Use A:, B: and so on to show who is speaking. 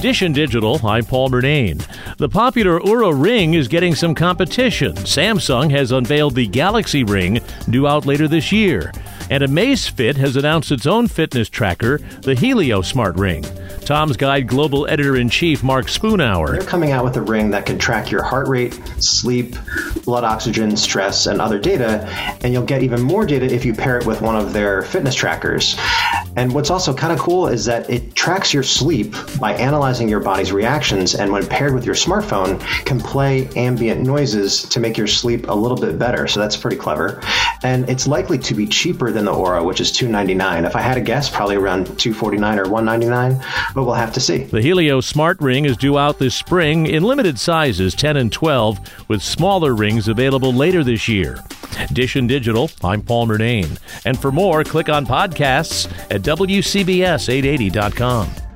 A: Dish and Digital, I'm Paul Murnane. The popular Oura Ring is getting some competition. Samsung has unveiled the Galaxy Ring, due out later this year. And Amazfit has announced its own fitness tracker, the Helio Smart Ring. Tom's Guide Global Editor in Chief Mark Spoonauer.
B: They're coming out with a ring that can track your heart rate, sleep, blood oxygen, stress, and other data. And you'll get even more data if you pair it with one of their fitness trackers. And what's also kind of cool is that it tracks your sleep by analyzing your body's reactions, and when paired with your smartphone, can play ambient noises to make your sleep a little bit better. So that's pretty clever. And it's likely to be cheaper than the Oura, which is 299. If I had to guess, probably around 249 or 199, but we'll have to see.
A: The Helio Smart Ring is due out this spring in limited sizes 10 and 12, with smaller rings available later this year. Dish and Digital, I'm Paul Murnane. And for more, click on podcasts at WCBS880.com.